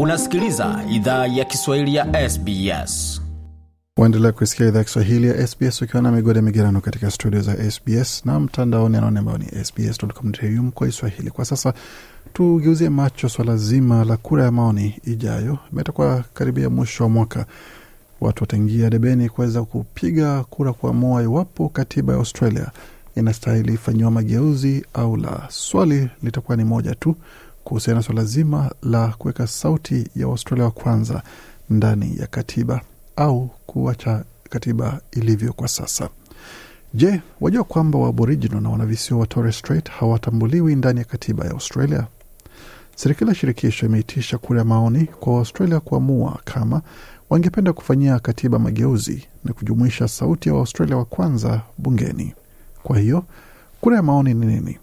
Unasikiliza idhaa ya Kiswahili ya SBS. Waendelea kuisikia idhaa ya Kiswahili ya SBS ukiwa na migode migerano katika studio za SBS na mtandaoni anaone ambao ni sbs.com.au kwa sasa tugeuzie macho swala zima la kura ya maoni ijayo. Imetakuwa karibia mwisho wa mwaka, watu wataingia debeni kuweza kupiga kura kuamua iwapo katiba ya Australia inastahili fanyiwa mageuzi au la. Swali litakuwa ni moja tu kuhusiana na swala zima la kuweka sauti ya Waustralia wa kwanza ndani ya katiba au kuacha katiba ilivyo kwa sasa. Je, wajua kwamba Waaboriginal na wanavisiwa wa Torres Strait hawatambuliwi ndani ya katiba ya Australia? Serikali ya shirikisho imeitisha kura ya maoni kwa Waustralia kuamua kama wangependa kufanyia katiba mageuzi na kujumuisha sauti ya Waustralia wa kwanza bungeni. Kwa hiyo kura ya maoni ni nini?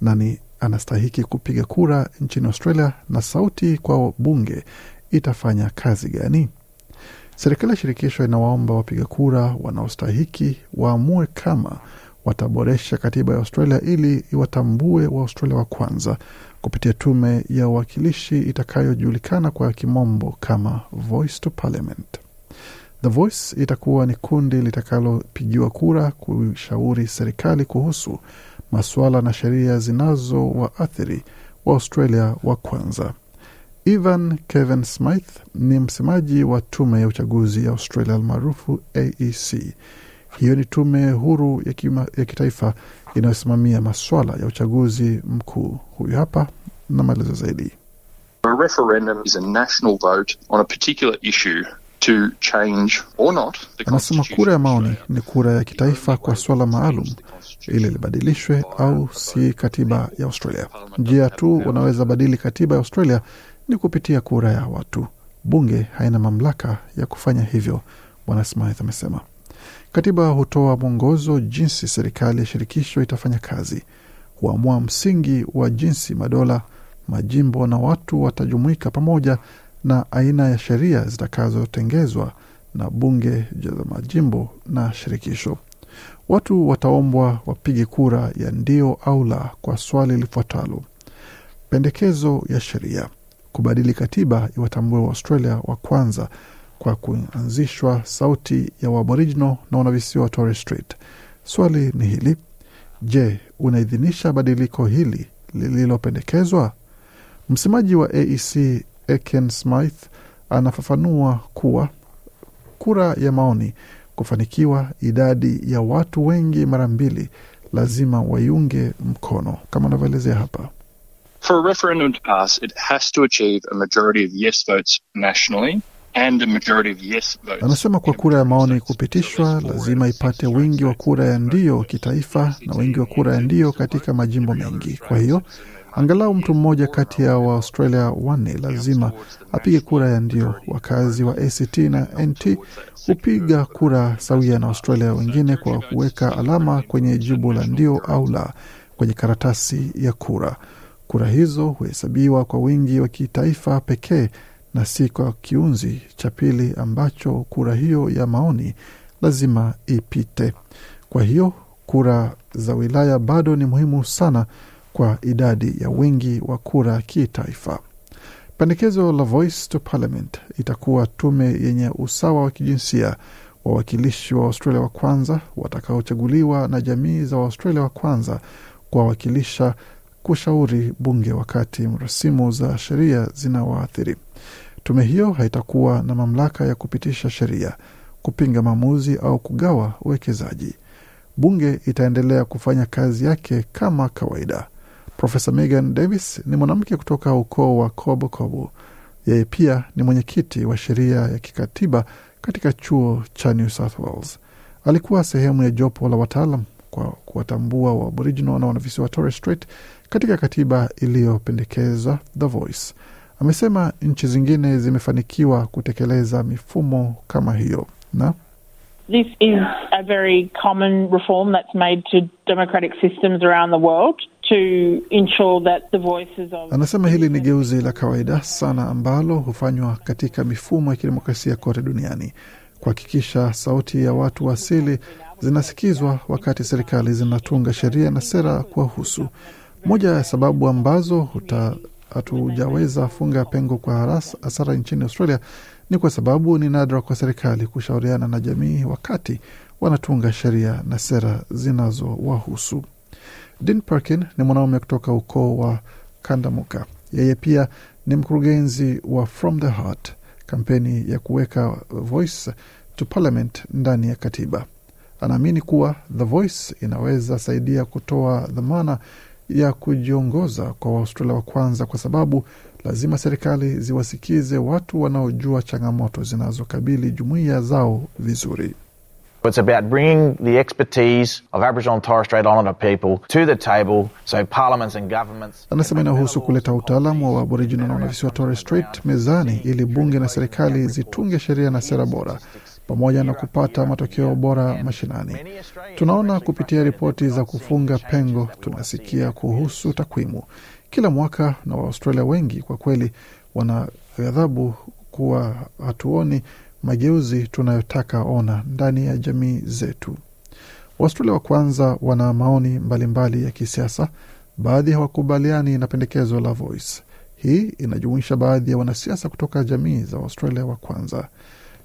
Nani anastahiki kupiga kura nchini Australia na sauti kwa bunge itafanya kazi gani? Serikali ya shirikisho inawaomba wapiga kura wanaostahiki waamue kama wataboresha katiba ya Australia ili iwatambue Waaustralia wa kwanza kupitia tume ya uwakilishi itakayojulikana kwa kimombo kama Voice to Parliament. The Voice itakuwa ni kundi litakalopigiwa kura kushauri serikali kuhusu masuala na sheria zinazowaathiri wa Australia wa kwanza. Evan Kevin Smith ni msemaji wa tume ya uchaguzi ya Australia almaarufu AEC. Hiyo ni tume huru ya, kima, ya kitaifa inayosimamia maswala ya uchaguzi mkuu. Huyu hapa na maelezo zaidi. A referendum is a national vote on a particular issue to change or not Anasema kura ya maoni ni kura ya kitaifa kwa swala maalum ili libadilishwe au si katiba ya Australia. Njia tu wanaweza badili katiba ya Australia ni kupitia kura ya watu. Bunge haina mamlaka ya kufanya hivyo, Bwana Smith amesema. Katiba hutoa mwongozo jinsi serikali ya shirikisho itafanya kazi, huamua msingi wa jinsi madola, majimbo na watu watajumuika pamoja na aina ya sheria zitakazotengezwa na bunge la majimbo na shirikisho. Watu wataombwa wapige kura ya ndio au la kwa swali lifuatalo: pendekezo ya sheria kubadili katiba iwatambue Waaustralia wa kwanza kwa kuanzishwa sauti ya Waaboriginal na wanavisiwa wa Torres Strait. Swali ni hili: je, unaidhinisha badiliko hili lililopendekezwa? Msemaji wa AEC Eken Smith anafafanua kuwa kura ya maoni kufanikiwa, idadi ya watu wengi mara mbili lazima waiunge mkono, kama anavyoelezea hapa. For a referendum to pass, it has to achieve a majority of yes votes nationally and a majority of yes votes. Anasema kwa kura ya maoni kupitishwa, lazima ipate wingi wa kura ya ndio kitaifa na wingi wa kura ya ndio katika majimbo mengi. Kwa hiyo angalau mtu mmoja kati ya Waaustralia wanne lazima apige kura ya ndio. Wakazi wa ACT na NT hupiga kura sawia na Australia wengine kwa kuweka alama kwenye jibu la ndio au la kwenye karatasi ya kura. Kura hizo huhesabiwa kwa wingi wa kitaifa pekee na si kwa kiunzi cha pili ambacho kura hiyo ya maoni lazima ipite. Kwa hiyo kura za wilaya bado ni muhimu sana kwa idadi ya wingi wa kura kitaifa. Pendekezo la Voice to Parliament itakuwa tume yenye usawa wa kijinsia, wawakilishi wa Australia wa kwanza watakaochaguliwa na jamii za Waustralia wa kwanza kuwawakilisha kushauri bunge wakati rasimu za sheria zinawaathiri. Tume hiyo haitakuwa na mamlaka ya kupitisha sheria, kupinga maamuzi au kugawa uwekezaji. Bunge itaendelea kufanya kazi yake kama kawaida. Profesa Megan Davis ni mwanamke kutoka ukoo wa Kobo Kobo. Yeye pia ni mwenyekiti wa sheria ya kikatiba katika chuo cha New South Wales. Alikuwa sehemu ya jopo la wataalam kwa kuwatambua wa Aboriginal na wanavisiwa Torres Strait katika katiba iliyopendekeza The Voice. Amesema nchi zingine zimefanikiwa kutekeleza mifumo kama hiyo na This is a very common reform that's made to democratic systems around the world to ensure that the voices of Anasema hili ni geuzi la kawaida sana ambalo hufanywa katika mifumo ya kidemokrasia kote duniani kuhakikisha sauti ya watu wa asili zinasikizwa wakati serikali zinatunga sheria na sera kuwahusu. Moja ya sababu ambazo hatujaweza funga pengo kwa hasara nchini Australia ni kwa sababu ni nadra kwa serikali kushauriana na jamii wakati wanatunga sheria na sera zinazowahusu. Dean Perkin ni mwanaume kutoka ukoo wa Kandamuka. Yeye pia ni mkurugenzi wa From the Heart, kampeni ya kuweka Voice to Parliament ndani ya katiba. Anaamini kuwa The Voice inaweza saidia kutoa dhamana ya kujiongoza kwa Waaustralia wa kwanza, kwa sababu lazima serikali ziwasikize watu wanaojua changamoto zinazokabili jumuiya zao vizuri. It's about bringing the expertise of Aboriginal and Torres Strait Islander people to the table so parliaments and governments. Anasema inahusu kuleta utaalamu wa Aboriginal na wanavisiwa Torres Strait mezani ili bunge na serikali zitunge sheria na sera bora pamoja na kupata matokeo bora mashinani. Tunaona kupitia ripoti za kufunga pengo, tunasikia kuhusu takwimu kila mwaka, na Waaustralia wengi kwa kweli wana ghadhabu kuwa hatuoni mageuzi tunayotaka ona ndani ya jamii zetu. Waustralia wa kwanza wana maoni mbalimbali mbali ya kisiasa. Baadhi hawakubaliani na pendekezo la Voice. Hii inajumuisha baadhi ya wanasiasa kutoka jamii za Waustralia wa kwanza.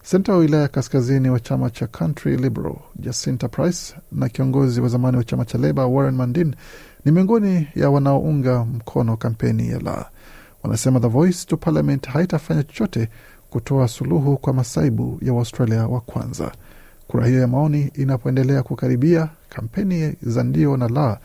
Senta wa wilaya ya kaskazini wa chama cha Country Liberal Jacinta Price na kiongozi wa zamani wa chama cha Leba Warren Mandin ni miongoni ya wanaounga mkono kampeni ya la. Wanasema The Voice to Parliament haitafanya chochote kutoa suluhu kwa masaibu ya Waustralia wa kwanza. Kura hiyo ya maoni inapoendelea kukaribia, kampeni za ndio na la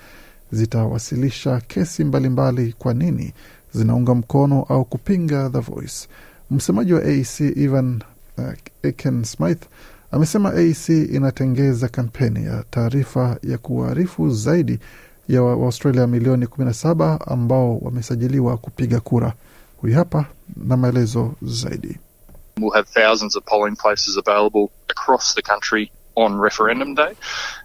zitawasilisha kesi mbalimbali mbali kwa nini zinaunga mkono au kupinga The Voice. Msemaji wa AEC Evan uh, Eken Smith amesema AEC inatengeza kampeni ya taarifa ya kuwaarifu zaidi ya Waustralia milioni 17 ambao wamesajiliwa kupiga kura. Huyu hapa na maelezo zaidi. We'll have thousands of polling places available across the country on referendum day.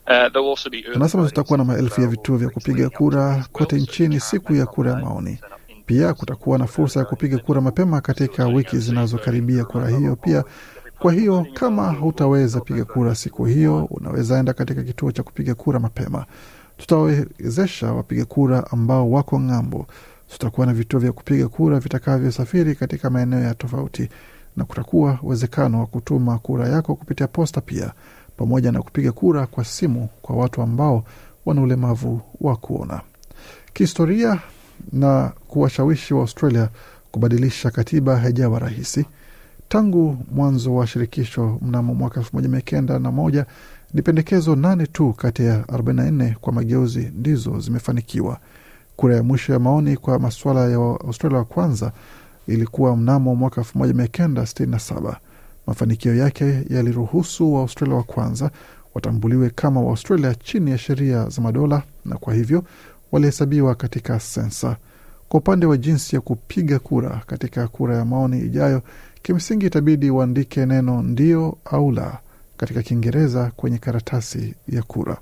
Uh, there'll also be Anasema tutakuwa na maelfu ya vituo vya kupiga kura kote nchini siku ya kura ya maoni. Pia kutakuwa na fursa ya kupiga kura mapema katika wiki zinazokaribia kura hiyo pia. Kwa hiyo kama hutaweza piga kura siku hiyo, unaweza enda katika kituo cha kupiga kura mapema. Tutawezesha wapiga kura ambao wako ng'ambo. Tutakuwa na vituo vya kupiga kura vitakavyosafiri katika maeneo ya tofauti, na kutakuwa uwezekano wa kutuma kura yako kupitia posta pia, pamoja na kupiga kura kwa simu kwa watu ambao wana ulemavu wa kuona. Kihistoria na kuwashawishi wa Australia kubadilisha katiba haijawa rahisi. Tangu mwanzo wa shirikisho mnamo mwaka elfu moja mia kenda na moja ni pendekezo nane tu kati ya 44 kwa mageuzi ndizo zimefanikiwa. Kura ya mwisho ya maoni kwa masuala ya Australia wa kwanza ilikuwa mnamo mwaka 1967. Mafanikio yake yaliruhusu Waaustralia wa kwanza watambuliwe kama Waaustralia chini ya sheria za madola na kwa hivyo walihesabiwa katika sensa. Kwa upande wa jinsi ya kupiga kura katika kura ya maoni ijayo, kimsingi itabidi waandike neno ndio au la katika Kiingereza kwenye karatasi ya kura.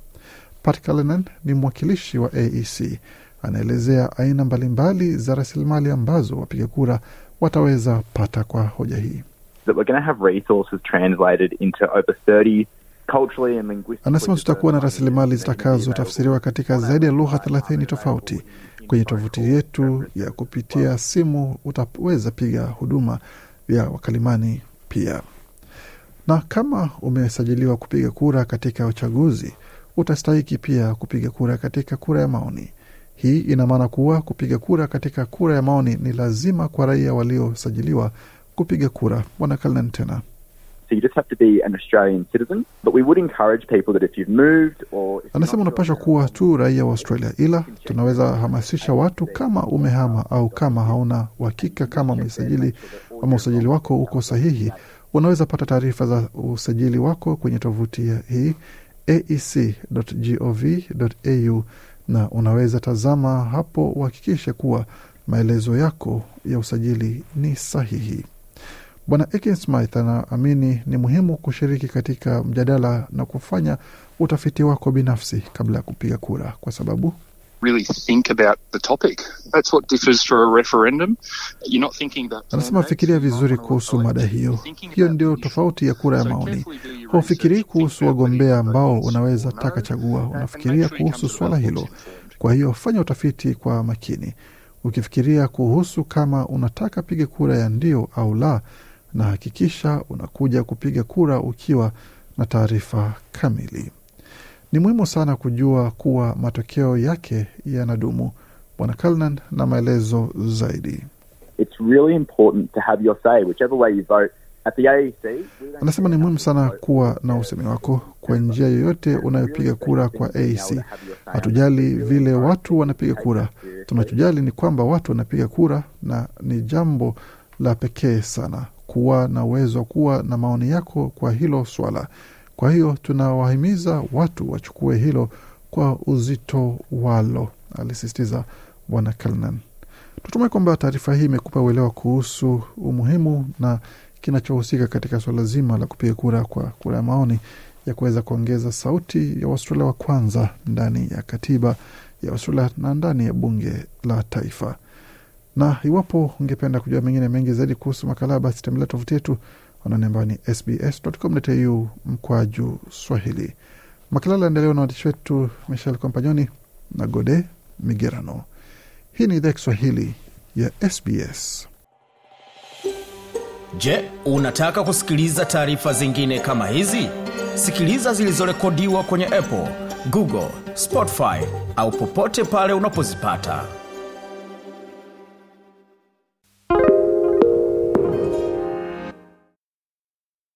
Pat Callanan ni mwakilishi wa AEC, anaelezea aina mbalimbali za rasilimali ambazo wapiga kura wataweza pata kwa hoja hii. that we're going to have resources translated into over 30 culturally and linguistically Anasema tutakuwa na rasilimali zitakazotafsiriwa katika zaidi ya lugha thelathini tofauti. Kwenye tovuti yetu ya kupitia simu utaweza piga huduma ya wakalimani pia. Na kama umesajiliwa kupiga kura katika uchaguzi, utastahiki pia kupiga kura katika kura ya maoni. Hii ina maana kuwa kupiga kura katika kura ya maoni ni lazima kwa raia waliosajiliwa kupiga kura. Bwana Kalnan tena So you just have to be an Australian citizen. But we would encourage people that if you've moved or if you're Anasema not unapashwa kuwa tu raia wa Australia, ila tunaweza hamasisha watu kama umehama au kama hauna uhakika kama umesajili ama usajili wako uko sahihi, unaweza pata taarifa za usajili wako kwenye tovuti hii aec.gov.au, na unaweza tazama hapo uhakikishe kuwa maelezo yako ya usajili ni sahihi. Bwana Ekin Smith anaamini ni muhimu kushiriki katika mjadala na kufanya utafiti wako binafsi kabla ya kupiga kura, kwa sababu really think about the topic. That's what differs for a referendum. You're not thinking about anasema fikiria vizuri kuhusu mada hiyo. Hiyo ndio tofauti ya kura ya maoni. Haufikirii kuhusu wagombea ambao unaweza taka chagua, unafikiria kuhusu swala hilo. Kwa hiyo fanya utafiti kwa makini. Ukifikiria kuhusu kama unataka piga kura ya ndio au la, na hakikisha unakuja kupiga kura ukiwa na taarifa kamili. Ni muhimu sana kujua kuwa matokeo yake yanadumu. Bwana Calnan na maelezo zaidi. It's really important to have your say, whichever way you vote. At the AEC, we don't Anasema ni muhimu sana kuwa na usemi wako kwa njia yoyote unayopiga kura kwa AEC. Hatujali vile watu wanapiga kura, tunachojali ni kwamba watu wanapiga kura, na ni jambo la pekee sana kuwa na uwezo wa kuwa na maoni yako kwa hilo swala. Kwa hiyo tunawahimiza watu wachukue hilo kwa uzito walo, alisisitiza Bwana Kalnan. Tutumai kwamba taarifa hii imekupa uelewa kuhusu umuhimu na kinachohusika katika suala zima la kupiga kura kwa kura ya maoni ya kuweza kuongeza sauti ya Waustralia wa kwanza ndani ya katiba ya Australia na ndani ya bunge la taifa. Na iwapo ungependa kujua mengine mengi zaidi kuhusu makala, basi tembelea tovuti yetu anwani ambayo ni sbs.com.au mkwaju Swahili. Makala laendelewa na waandishi wetu Michel Kompanyoni na Gode Migerano. Hii ni idhaa Kiswahili ya SBS. Je, unataka kusikiliza taarifa zingine kama hizi? Sikiliza zilizorekodiwa kwenye Apple, Google, Spotify au popote pale unapozipata.